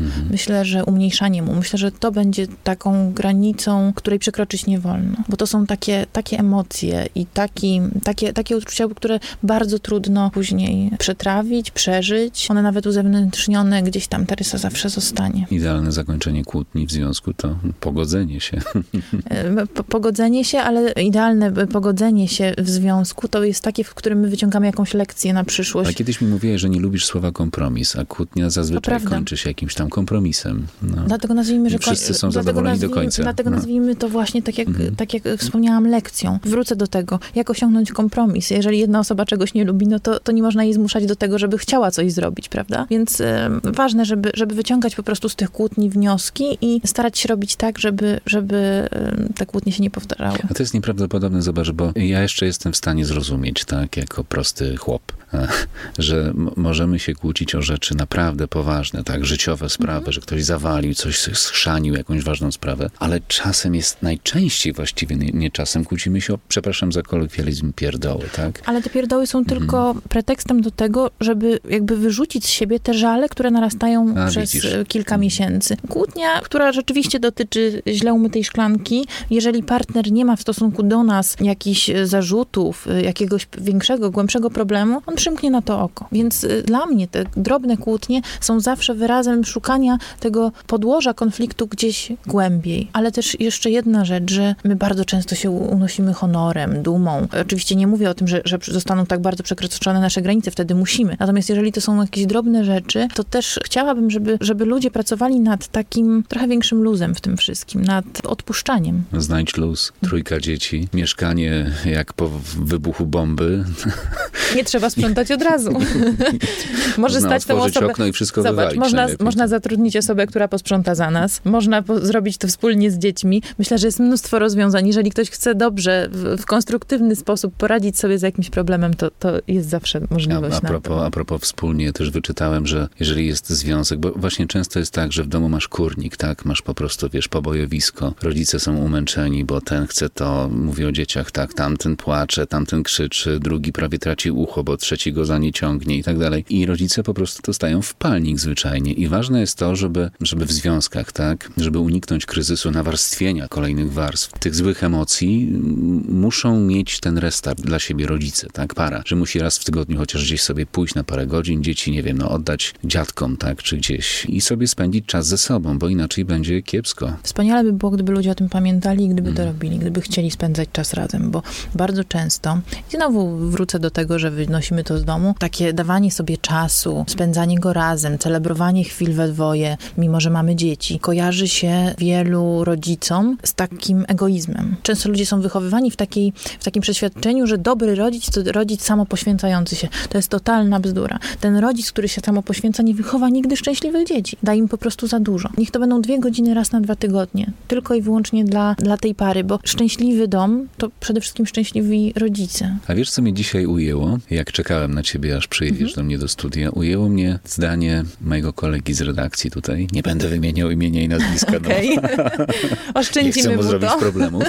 Mhm. Myślę, że umniejszanie mu, myślę, że to będzie taką granicą, której przekroczyć nie wolno, bo to są takie, takie emocje i taki, takie, takie uczucia, które bardzo trudno później przetrawić, przeżyć. One nawet uzewnętrznione gdzieś tam, ta rysa zawsze zostanie. Idealne zakończenie kłótni w związku to pogodzenie się. E, po- Pogodzenie się, ale idealne pogodzenie się w związku to jest takie, w którym my wyciągamy jakąś lekcję na przyszłość. Ale kiedyś mi mówiłeś, że nie lubisz słowa kompromis, a kłótnia zazwyczaj kończy się jakimś tam kompromisem. No. Dlatego nazwijmy, że wszyscy są zadowoleni do nazwijmy- końca. Dlatego No. nazwijmy to właśnie tak jak, Mhm. tak jak wspomniałam, lekcją. Wrócę do tego, jak osiągnąć kompromis. Jeżeli jedna osoba czegoś nie lubi, no to, to nie można jej zmuszać do tego, żeby chciała coś zrobić, prawda? Więc ważne, żeby, żeby wyciągać po prostu z tych kłótni wnioski i starać się robić tak, żeby, żeby em, te kłótnie się nie powtarzały. A to jest nieprawdopodobne, zobacz, bo ja jeszcze jestem w stanie zrozumieć, tak, jako prosty chłop, że możemy się kłócić o rzeczy naprawdę poważne, tak, życiowe sprawy, że ktoś zawalił, coś schrzanił, jakąś ważną sprawę, ale czasem jest najczęściej właściwie, nie, nie czasem, kłócimy się o, przepraszam za kolokwializm, pierdoły, tak? Ale te pierdoły są Mhm. tylko pretekstem do tego, żeby jakby wyrzucić z siebie te żale, które narastają A, przez widzisz. kilka miesięcy. Kłótnia, która rzeczywiście dotyczy źle umytej szklanki, jeżeli partner nie ma w stosunku do nas jakichś zarzutów, e, jakiegoś większego, głębszego problemu, on przymknie na to oko. Więc e, dla mnie te drobne kłótnie są zawsze wyrazem szukania tego podłoża konfliktu gdzieś głębiej. Ale też jeszcze jedna rzecz, że my bardzo często się unosimy honorem, dumą. Oczywiście nie mówię o tym, że, że zostaną tak bardzo przekroczone nasze granice, wtedy musimy. Natomiast jeżeli to są jakieś drobne rzeczy, to też chciałabym, żeby, żeby ludzie pracowali nad takim trochę większym luzem w tym wszystkim, nad odpuszczaniem. Znajdź luz, trójka dzieci, mieszkanie jak po wybuchu bomby, Nie trzeba sprzątać od razu. Może Można stać tą osobę... okno i wszystko Zobacz, wywalić można, można zatrudnić osobę, która posprząta za nas. Można po, zrobić to wspólnie z dziećmi. Myślę, że jest mnóstwo rozwiązań. Jeżeli ktoś chce dobrze, w, w konstruktywny sposób poradzić sobie z jakimś problemem, to, to jest zawsze A, możliwość a, na propos, a propos wspólnie też wyczytałem, że jeżeli jest związek, bo właśnie często jest tak, że w domu masz kurnik, tak, masz po prostu, wiesz, pobojowisko, rodzice są umęczeni, bo ten chce to, mówi o dzieciach, tak, tamten płacze, tamten krzyczy, drugi prawie traci ucho, bo trzeci go za nie ciągnie i tak dalej. I rodzice po prostu dostają w palnik zwyczajnie. I ważne jest to, żeby, żeby w związkach, tak, żeby uniknąć kryzysu nawarstwienia kolejnych warstw, tych złych emocji, muszą mieć ten restart dla siebie rodzice, tak, para, że musi raz w tygodniu chociaż gdzieś sobie pójść na parę godzin, dzieci, nie wiem, no oddać dziadkom, tak, czy gdzieś i sobie spędzić czas ze sobą, bo inaczej będzie kiepsko. Wspaniale by było, gdyby ludzie o tym pamiętali i gdyby to Mhm. robili, gdyby chcieli spędzać czas razem, bo bardzo często, i znowu wrócę do tego, że wynosimy to z domu, takie dawanie sobie czasu, spędzanie go razem, celebrowanie chwil we dwoje, mimo że mamy dzieci, kojarzy się wielu rodzicom z takim egoizmem. Często ludzie są wychowywani w, takiej, w takim przeświadczeniu, że dobry rodzic to rodzic samopoświęcający się. To jest totalna bzdura. Ten rodzic, który się samopoświęca, nie wychowa nigdy szczęśliwych dzieci. Da im po prostu za dużo. Niech to będą dwie godziny raz na dwa tygodnie. Tylko i wyłącznie dla, dla tej pary, bo szczęśliwy dom to przede wszystkim szczęśliwi rodzice. A wiesz, co mnie dzisiaj ujęło? Jak czekałem na ciebie, aż przyjedziesz do mnie do studia, ujęło mnie zdanie mojego kolegi z redakcji tutaj. Nie będę wymieniał imienia i nazwiska, no. Okej. nie chcę Oszczędzimy mu zrobić to. problemów,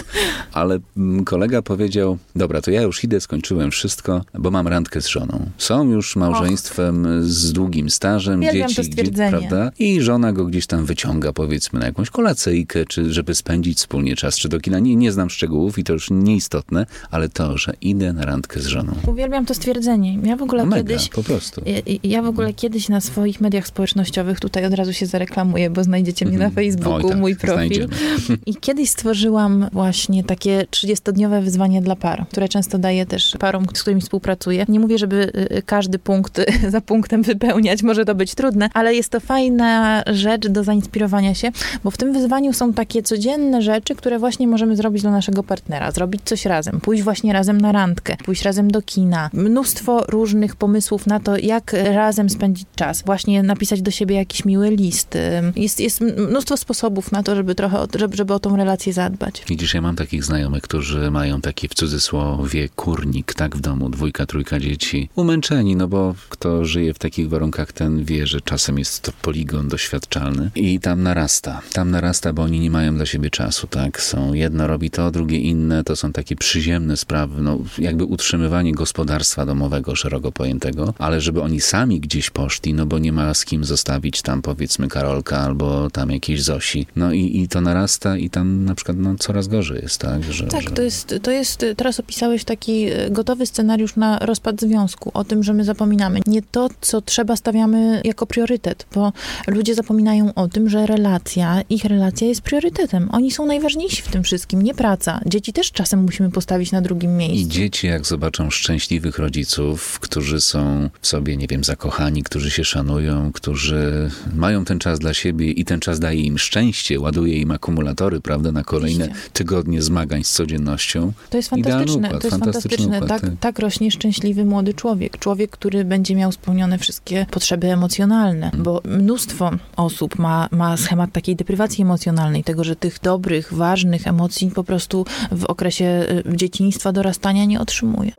ale mm, kolega powiedział, dobra, to ja już idę, skończyłem wszystko, bo mam randkę z żoną. Są już małżeństwem z długim stażem, Uwielbiam dzieci, prawda? I żona go gdzieś tam wyciąga, powiedzmy, na jakąś kolacyjkę, czy żeby spędzić wspólnie czas, czy do kina. Nie, nie znam szczegółów i to już nieistotne, ale to, że idę na randkę z żoną. Uwielbiam to stwierdzenie. Ja w ogóle mega, kiedyś... po prostu. Ja- Ja w ogóle kiedyś na swoich mediach społecznościowych, tutaj od razu się zareklamuję, bo znajdziecie mnie na Mhm. Facebooku, Oj, tak, mój profil. znajdziemy. I kiedyś stworzyłam właśnie takie 30-dniowe wyzwanie dla par, które często daję też parom, z którymi współpracuję. Nie mówię, żeby y, każdy punkt za punktem wypełniać, może to być trudne, ale jest to fajna rzecz do zainspirowania się, bo w tym wyzwaniu są takie codzienne rzeczy, które właśnie możemy zrobić dla naszego partnera. Zrobić coś razem, pójść właśnie razem na randkę, pójść razem do kina. Mnóstwo różnych pomysłów na to, jak razem spędzić czas. Właśnie napisać do siebie jakiś miły list. Jest, jest mnóstwo sposobów na to, żeby trochę, o- żeby, żeby o tą relację zadbać. Widzisz, ja mam takich znajomych, którzy mają taki w cudzysłowie kurnik, tak, w domu, dwójka, trójka dzieci. Umęczeni, no bo kto żyje w takich warunkach, ten wie, że czasem jest to poligon doświadczalny i tam narasta. Tam narasta, bo oni nie mają dla siebie czasu, tak. Są, jedno robi to, drugie inne, to są takie przyziemne sprawy, no jakby utrzymywanie gospodarstwa domowego szeroko pojętego, ale żeby oni sami gdzieś poszli, no bo nie ma z kim zostawić tam powiedzmy Karolka albo tam jakiejś Zosi. No i, i to narasta i tam na przykład no, coraz gorzej jest, tak? Że, Tak, że... to jest, to jest, teraz opisałeś taki e, gotowy scenariusz na rozpad związku, o tym, że my zapominamy. Nie to, co trzeba, stawiamy jako priorytet, bo ludzie zapominają o tym, że relacja, ich relacja jest priorytetem. Oni są najważniejsi w tym wszystkim, nie praca. Dzieci też czasem musimy postawić na drugim I miejscu. dzieci, jak zobaczą szczęśliwych rodziców, którzy są w sobie, nie wiem, zakochani, którzy się szanują, którzy mają ten czas dla siebie i ten czas daje im szczęście, ładuje im akumulatory, prawda, na kolejne Oczywiście. tygodnie zmagań z codziennością. To jest fantastyczne. układ, to jest fantastyczne. układ, tak, tak. tak rośnie szczęśliwy młody człowiek. Człowiek, który będzie miał spełnione wszystkie potrzeby emocjonalne, Mhm. bo mnóstwo osób ma, ma schemat takiej deprywacji emocjonalnej, tego, że tych dobrych, ważnych emocji po prostu w okresie y, dzieciństwa, dorastania nie otrzymuje.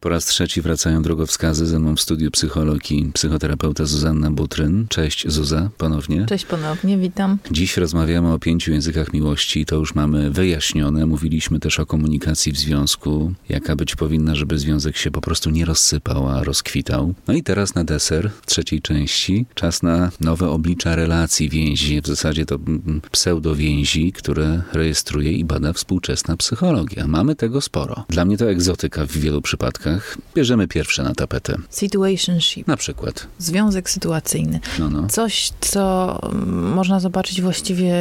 Po raz trzeci wracają drogowskazy ze mną w studiu psycholog i psychoterapeuta Zuzanna Butryn. Cześć Zuza, ponownie. Cześć ponownie, witam. Dziś rozmawiamy o pięciu językach miłości. To już mamy wyjaśnione. Mówiliśmy też o komunikacji w związku, jaka być powinna, żeby związek się po prostu nie rozsypał, a rozkwitał. No i teraz na deser trzeciej części czas na nowe oblicza relacji, więzi. W zasadzie to mm, pseudowięzi, które rejestruje i bada współczesna psychologia. Mamy tego sporo. Dla mnie to egzotyka w wielu przypadkach. Bierzemy pierwsze na tapetę. Situationship, Na przykład. związek sytuacyjny. No, no. Coś, co mm, można zobaczyć właściwie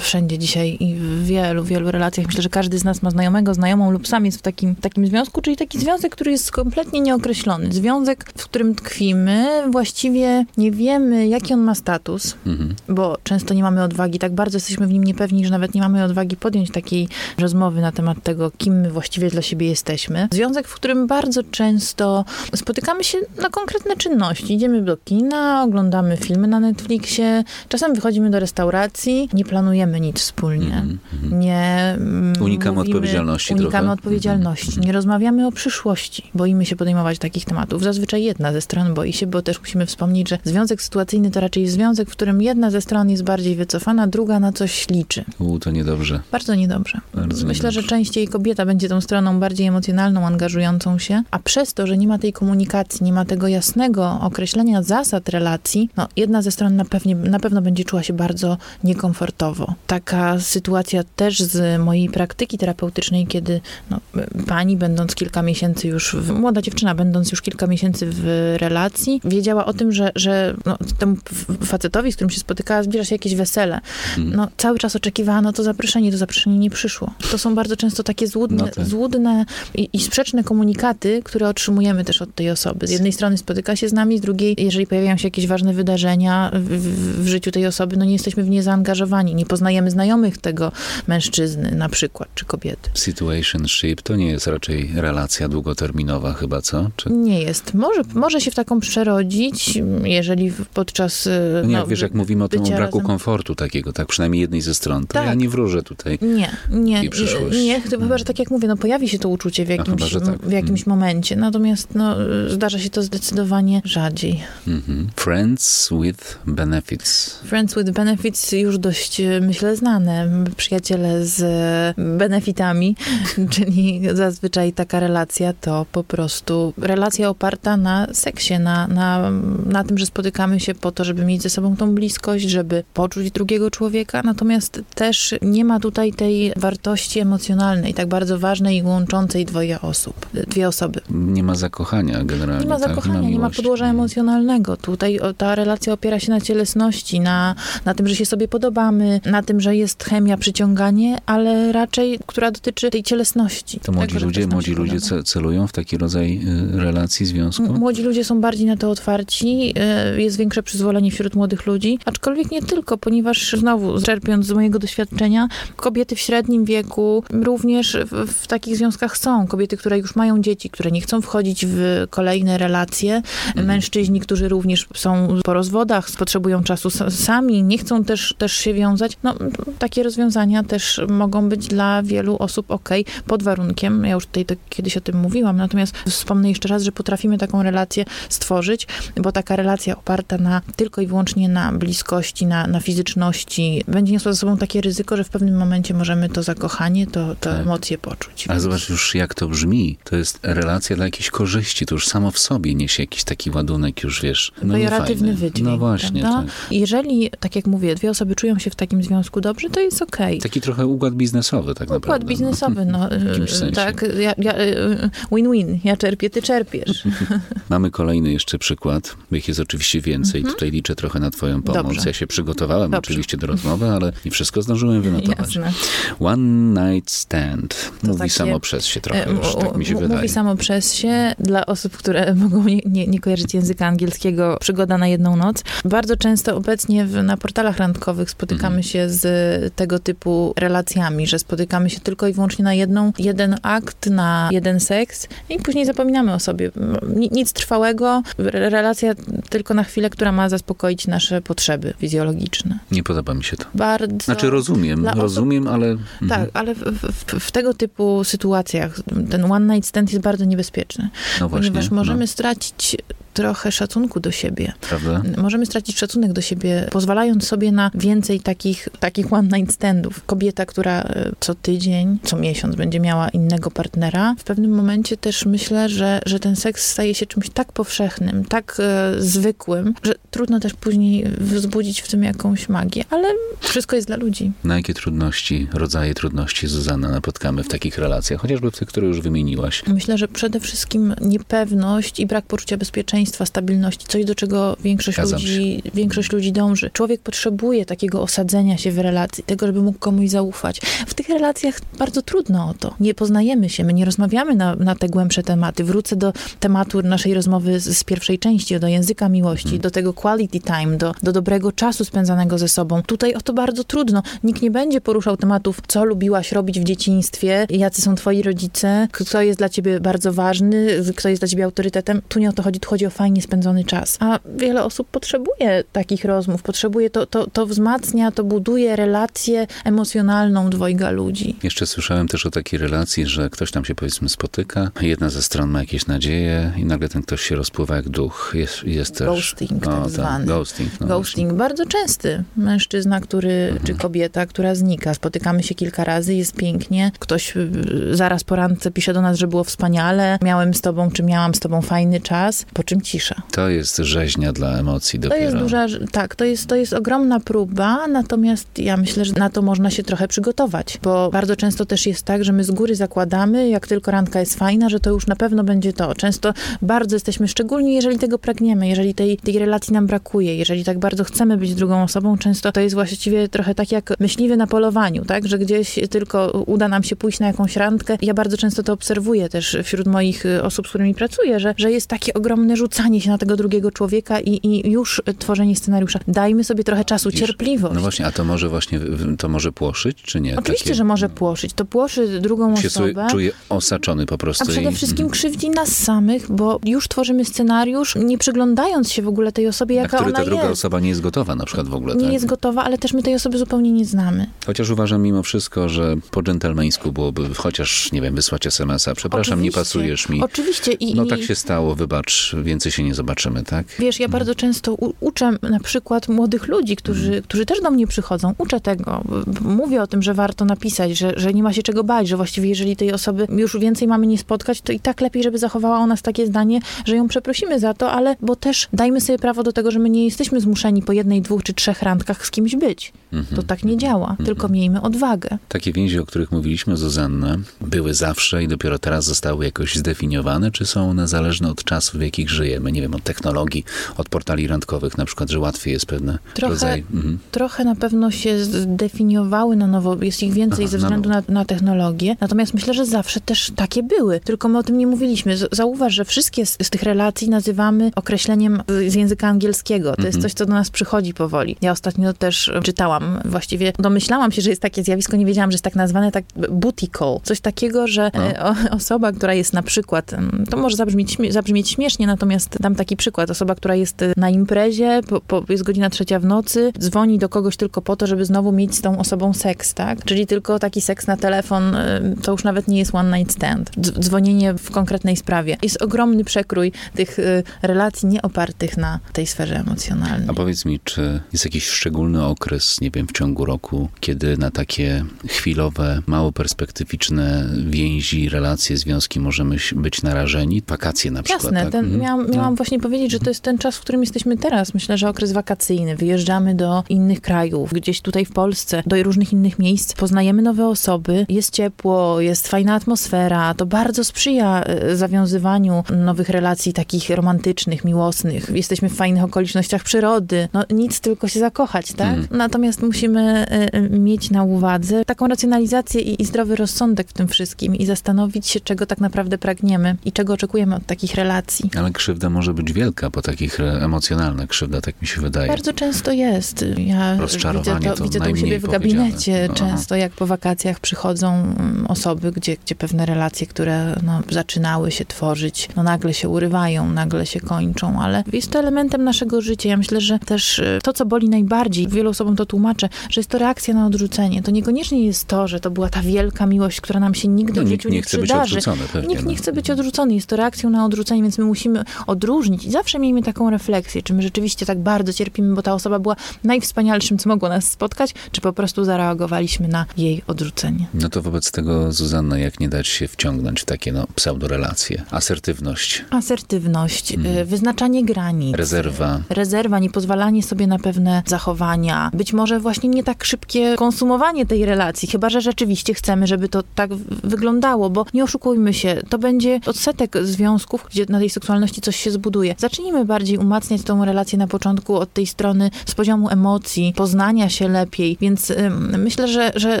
wszędzie dzisiaj i w wielu, wielu relacjach. Myślę, że każdy z nas ma znajomego, znajomą lub sam jest w takim, takim związku, czyli taki związek, który jest kompletnie nieokreślony. Związek, w którym tkwimy, właściwie nie wiemy, jaki on ma status, Mhm. bo często nie mamy odwagi, tak bardzo jesteśmy w nim niepewni, że nawet nie mamy odwagi podjąć takiej rozmowy na temat tego, kim my właściwie dla siebie jesteśmy. Związek, w którym bardzo często spotykamy się na konkretne czynności. Idziemy do kina, oglądamy filmy na Netflixie, czasem wychodzimy do restauracji, nie planujemy nic wspólnie. Mhm, mhm. Nie mm, Unikamy mówimy- odpowiedzialności Unikamy trochę. odpowiedzialności. Mhm. Nie rozmawiamy o przyszłości. Boimy się podejmować takich tematów. Zazwyczaj jedna ze stron boi się, bo też musimy wspomnieć, że związek sytuacyjny to raczej związek, w którym jedna ze stron jest bardziej wycofana, druga na coś liczy. U, to niedobrze. Bardzo niedobrze. Bardzo Myślę, niedobrze. że częściej kobieta będzie tą stroną bardziej emocjonalną, angażującą się, a przez to, że nie ma tej komunikacji, nie ma tego jasnego określenia zasad relacji, no jedna ze stron na, pewnie, na pewno będzie czuła się bardzo niekomfortowo. Taka sytuacja też z mojej praktyki terapeutycznej, kiedy no, pani, będąc kilka miesięcy już, w, młoda dziewczyna, będąc już kilka miesięcy w relacji, wiedziała o tym, że, że no, temu facetowi, z którym się spotykała, zbliża się jakieś wesele. Mhm. No, cały czas oczekiwała na to zaproszenie, to zaproszenie nie przyszło. To są bardzo często takie złudne, No tak. złudne i, i sprzeczne komunikaty, które otrzymujemy też od tej osoby. Z jednej strony spotyka się z nami, z drugiej, jeżeli pojawiają się jakieś ważne wydarzenia w, w, w życiu tej osoby, no nie jesteśmy w nie zaangażowani, nie poznajemy znajomych tego mężczyzny na przykład, czy kobiety. Situationship to nie jest raczej relacja długoterminowa chyba, co? Czy... Nie jest. Może, może się w taką przerodzić, jeżeli podczas... e, Nie, no, wiesz, jak mówimy o tym o braku razem. komfortu takiego, tak przynajmniej jednej ze stron, to Tak. ja nie wróżę tutaj. Nie, nie, I przyszłość. nie, chyba, że tak jak mówię, no pojawi się to uczucie w jakimś, chyba, że tak. w jakimś Mm. Momencie. Natomiast no, zdarza się to zdecydowanie rzadziej. Mhm. Friends with benefits. Friends with benefits już dość, e, myślę, znane. Przyjaciele z e, benefitami, czyli zazwyczaj taka relacja to po prostu relacja oparta na seksie, na, na, na tym, że spotykamy się po to, żeby mieć ze sobą tą bliskość, żeby poczuć drugiego człowieka. Natomiast też nie ma tutaj tej wartości emocjonalnej, tak bardzo ważnej i łączącej dwoje osób, dwie osoby. Nie ma zakochania generalnie. Nie ma tak? zakochania, nie ma miłości. podłoża emocjonalnego. Tutaj ta relacja opiera się na cielesności, na, na tym, że się sobie podobamy, na tym, że jest chemia, przyciąganie, ale raczej, która dotyczy tej cielesności. To młodzi Tego, ludzie, młodzi ludzie celują w taki rodzaj y, relacji, związku? M- Młodzi ludzie są bardziej na to otwarci, y, jest większe przyzwolenie wśród młodych ludzi, aczkolwiek nie tylko, ponieważ znowu, czerpiąc z mojego doświadczenia, kobiety w średnim wieku również w, w takich związkach są. Kobiety, które już mają dzieci, które nie chcą wchodzić w kolejne relacje, mężczyźni, którzy również są po rozwodach, potrzebują czasu sami, nie chcą też, też się wiązać. No, takie rozwiązania też mogą być dla wielu osób ok, pod warunkiem, ja już tutaj to kiedyś o tym mówiłam, natomiast wspomnę jeszcze raz, że potrafimy taką relację stworzyć, bo taka relacja oparta na tylko i wyłącznie na bliskości, na, na fizyczności, będzie niosła ze sobą takie ryzyko, że w pewnym momencie możemy to zakochanie, to, to Tak. emocje poczuć. Ale zobacz już jak to brzmi. To jest relacja dla jakiejś korzyści. To już samo w sobie niesie jakiś taki ładunek już, wiesz, no pejoratywny wydźwięk. No właśnie, tak. Jeżeli, tak jak mówię, dwie osoby czują się w takim związku dobrze, to jest okej. Taki trochę układ biznesowy tak naprawdę. Układ biznesowy, no, W jakimś y, sensie. tak, ja, ja, y, win-win, ja czerpię, ty czerpiesz. Mamy kolejny jeszcze przykład. Ich jest oczywiście więcej. Tutaj liczę trochę na twoją pomoc. Mhm. Dobrze. Ja się przygotowałem Dobrze. oczywiście do rozmowy, ale nie wszystko zdążyłem wynotować. Jasne. One night stand. Mówi takie- samo przez się trochę E, już, tak mi się wydaje. Mówi samo przez się. Dla osób, które mogą nie, nie, nie kojarzyć języka angielskiego, przygoda na jedną noc. Bardzo często obecnie w, na portalach randkowych spotykamy Mhm. się z tego typu relacjami, że spotykamy się tylko i wyłącznie na jedną, jeden akt, na jeden seks i później zapominamy o sobie. Ni- Nic trwałego, re- relacja tylko na chwilę, która ma zaspokoić nasze potrzeby fizjologiczne. Nie podoba mi się to. Bardzo... Znaczy rozumiem, osób- rozumiem, ale... Mhm. Tak, ale w, w, w tego typu sytuacjach ten one night stand jest bardzo niebezpieczny, No właśnie. ponieważ możemy no, stracić trochę szacunku do siebie. prawda? Możemy stracić szacunek do siebie, pozwalając sobie na więcej takich, takich one night standów. Kobieta, która e, co tydzień, co miesiąc będzie miała innego partnera, w pewnym momencie też myślę, że, że ten seks staje się czymś tak powszechnym, tak e, zwykłym, że trudno też później wzbudzić w tym jakąś magię, ale wszystko jest dla ludzi. Na jakie trudności, rodzaje trudności, Zuzanna, napotkamy w takich relacjach? Chociażby w tych, które już wymieniłaś. Myślę, że przede wszystkim niepewność i brak poczucia bezpieczeństwa, stabilności, coś do czego większość Zgadzam ludzi, większość ludzi dąży. Człowiek potrzebuje takiego osadzenia się w relacji, tego, żeby mógł komuś zaufać. W tych relacjach bardzo trudno o to. Nie poznajemy się, my nie rozmawiamy na, na te głębsze tematy. Wrócę do tematu naszej rozmowy z, z pierwszej części, do języka miłości, do tego quality time, do, do dobrego czasu spędzanego ze sobą. Tutaj o to bardzo trudno. Nikt nie będzie poruszał tematów, co lubiłaś robić w dzieciństwie, jacy są twoi rodzice, kto jest dla ciebie bardzo ważny, kto jest dla ciebie autorytetem. Tu nie o to chodzi, tu chodzi o fajnie spędzony czas. A wiele osób potrzebuje takich rozmów, potrzebuje, to, to, to wzmacnia, to buduje relację emocjonalną dwojga ludzi. Jeszcze słyszałem też o takiej relacji, że ktoś tam się powiedzmy spotyka, jedna ze stron ma jakieś nadzieje i nagle ten ktoś się rozpływa jak duch. Jest, jest też... Ghosting tak zwany. Ghosting. No Ghosting bardzo częsty. Mężczyzna, który, czy kobieta, która znika. Spotykamy się kilka razy, jest pięknie. Ktoś y, zaraz po randce pisze do nas, że było wspaniale. Miałem z tobą, czy miałam z tobą fajny czas. Po czym cisza. To jest rzeźnia dla emocji To dopiero. jest duża, tak, to jest, to jest ogromna próba, natomiast ja myślę, że na to można się trochę przygotować, bo bardzo często też jest tak, że my z góry zakładamy, jak tylko randka jest fajna, że to już na pewno będzie to. Często bardzo jesteśmy, szczególnie jeżeli tego pragniemy, jeżeli tej, tej relacji nam brakuje, jeżeli tak bardzo chcemy być drugą osobą, często to jest właściwie trochę tak jak myśliwy na polowaniu, tak, że gdzieś tylko uda nam się pójść na jakąś randkę. Ja bardzo często to obserwuję też wśród moich osób, z którymi pracuję, że, że jest takie ogromne rzucenie rzucanie się na tego drugiego człowieka i, i już tworzenie scenariusza. Dajmy sobie trochę czasu, Widzisz? cierpliwość. No właśnie, a to może właśnie, to może płoszyć, czy nie? Oczywiście, Takie- że może płoszyć. To płoszy drugą się osobę. czuje, czuje osaczony po prostu. A przede i- wszystkim krzywdzi nas samych, bo już tworzymy scenariusz, nie przyglądając się w ogóle tej osobie, jaka który ona ta druga jest. osoba nie jest gotowa na przykład w ogóle. Nie tak? jest gotowa, ale też my tej osoby zupełnie nie znamy. Chociaż uważam mimo wszystko, że po dżentelmeńsku byłoby chociaż, nie wiem, wysłać SMS-a. Przepraszam, Oczywiście. nie pasujesz mi. Oczywiście. I, No tak się stało, wybacz, więcej się nie zobaczymy, tak? Wiesz, ja bardzo często uczę na przykład młodych ludzi, którzy, Mhm. którzy też do mnie przychodzą. Uczę tego. Mówię o tym, że warto napisać, że, że nie ma się czego bać, że właściwie jeżeli tej osoby już więcej mamy nie spotkać, to i tak lepiej, żeby zachowała o nas takie zdanie, że ją przeprosimy za to, ale bo też dajmy sobie prawo do tego, że my nie jesteśmy zmuszeni po jednej, dwóch czy trzech randkach z kimś być. Mhm. To tak nie działa, tylko miejmy odwagę. Takie więzi, o których mówiliśmy, Zuzanna, były zawsze i dopiero teraz zostały jakoś zdefiniowane, czy są one zależne od czasów, w jakich żyjemy? Nie wiem, od technologii, od portali randkowych, na przykład, że łatwiej jest pewne Trochę- rodzaje. Mhm. trochę na pewno się zdefiniowały na nowo, jest ich więcej Aha, ze względu na, na technologię, natomiast myślę, że zawsze też takie były, tylko my o tym nie mówiliśmy. Zauważ, że wszystkie z, z tych relacji nazywamy określeniem z języka angielskiego. To Mhm. jest coś, co do nas przychodzi powoli. Ja ostatnio też y, czytałam, właściwie domyślałam się, że jest takie zjawisko, nie wiedziałam, że jest tak nazwane, tak booty call. Coś takiego, że No. o, osoba, która jest na przykład, to może zabrzmieć, zabrzmieć śmiesznie, natomiast dam taki przykład. Osoba, która jest y, na imprezie, po, po, jest godzina trzecia w nocy, dzwoni do kogoś tylko po to, żeby znowu mieć z tą osobą seks, tak? Czyli tylko taki seks na telefon, y, to już nawet nie jest one night stand. Dz- dzwonienie w konkretnej sprawie. Jest ogromny przekrój tych y, relacji nie opartych na tej sferze emocjonalnej. A powiedz mi, czy jest jakiś szczególny okres, nie wiem, w ciągu roku, kiedy na takie chwilowe, mało perspektywiczne więzi, relacje, związki możemy być narażeni? Wakacje na przykład, Jasne, tak? ten, Mhm. miałam, miałam No. właśnie powiedzieć, że to jest ten czas, w którym jesteśmy teraz. Myślę, że okres wakacyjny. Wyjeżdżamy do innych krajów, gdzieś tutaj w Polsce, do różnych innych miejsc. Poznajemy nowe osoby, jest ciepło, jest fajna atmosfera. To bardzo sprzyja e, zawiązywaniu nowych relacji takich romantycznych, miłosnych. Jesteśmy w fajnych okolicznościach przyrody. No nic, tylko się zakochać, tak? Mhm. Natomiast musimy e, e, mieć na uwadze taką racjonalizację i, i zdrowy rozsądek w tym wszystkim i zastanowić się, czego tak naprawdę pragniemy i czego oczekujemy od takich relacji. Ale krzywda może być wielka, po takich emocjonalna krzywda, tak mi się wydaje. Bardzo często jest. Ja Rozczarowanie widzę to, to widzę to u siebie w gabinecie. Aha. Często jak po wakacjach przychodzą mm, osoby, gdzie, gdzie pewne relacje, które no, zaczynały się tworzyć, no nagle się urywają, nagle się kończą, ale jest to elementem naszego życia. Ja myślę, że też y, to, co boli najbardziej, wielu osobom to tłumaczę, że jest to reakcja na odrzucenie. To niekoniecznie jest to, że to była ta wielka miłość, która nam się nigdy No, w życiu nie nie przydarzy. odrzucony pewnie. Nikt no. nie chce być odrzucony, jest to reakcją na odrzucenie, więc my musimy odróżnić i zawsze miejmy taką refleksję, czy my rzeczywiście tak bardzo cierpimy, bo ta osoba była najwspanialszym, co mogło nas spotkać, czy po prostu zareagowaliśmy na jej odrzucenie. No to wobec tego, Zuzanna, jak nie dać się wciągnąć w takie no, pseudorelacje? Asertywność, Asertywność, y, wyznaczanie granic. Rezerwa. Rezerwa, niepozwalanie sobie na pewne zachowania, być może właśnie nie tak szybkie konsumowanie tej relacji, chyba że rzeczywiście chcemy, żeby to tak wyglądało, bo nie oszukujmy się, to będzie odsetek związków, gdzie na tej seksualności coś się zbuduje. Zacznijmy bardziej umacniać tą relację na początku od tej strony z poziomu emocji, poznania się lepiej, więc ym, myślę, że, że,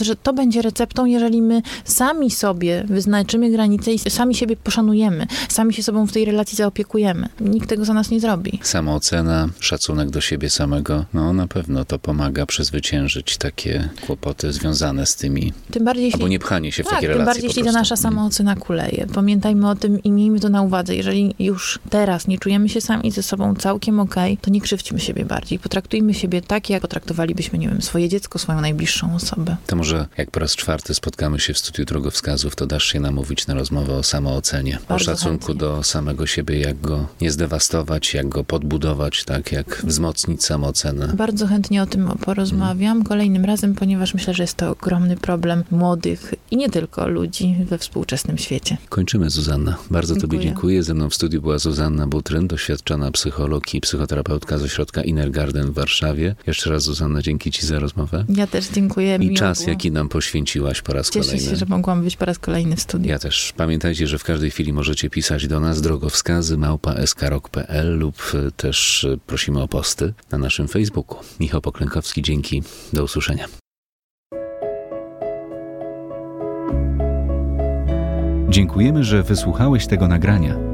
że to będzie receptą, jeżeli my sami sobie wyznaczymy granice i sami siebie poszanujemy, sami się sobą w tej relacji zaopiekujemy. Nikt tego za nas nie zrobi. Samoocena, szacunek do siebie samego, no na pewno to pomaga przezwyciężyć takie kłopoty związane z tymi, Tym bardziej, jeśli... albo nie pchanie się w Tak, takie tym relacje bardziej, po jeśli ta nasza samoocena kuleje. Pamiętajmy o tym i miejmy to na uwadze. Jeżeli już teraz nie czujemy się sami ze sobą całkiem okej, to nie krzywdźmy siebie bardziej. Potraktujmy siebie tak, jak potraktowalibyśmy, nie wiem, swoje dziecko, swoją najbliższą osobę. To może jak po raz czwarty spotkamy się w studiu drogowskazów, to dasz się namówić na rozmowę o samoocenie, o Bardzo szacunku chętnie. do samego siebie, jak go nie zdewastować, jak go podbudować, tak, jak wzmocnić samoocenę. Bardzo chętnie o tym porozmawiam kolejnym razem, ponieważ myślę, że jest to ogromny problem młodych i nie tylko ludzi we współczesnym świecie. Kończymy, Zuzanna. Bardzo Tobie Dziękuję. dziękuję. Ze mną w studiu była Zuzanna Butryn, doświadczona psycholog i psychoterapeutka z ośrodka Inner Garden w Warszawie. Jeszcze raz, Zuzanna, dzięki Ci za rozmowę. Ja też dziękuję. I miło czas, było. jaki nam poświęciłaś po raz Cieszę kolejny. się, że mogłam być po raz kolejny w studiu. Ja też. Pamiętajcie, że w każdej chwili możecie pisać do nas drogowskazy małpa skrok.pl lub y, też y, prosimy o posty na naszym Facebooku. Michał Poklękowski, dzięki. Do usłyszenia. Dziękujemy, że wysłuchałeś tego nagrania.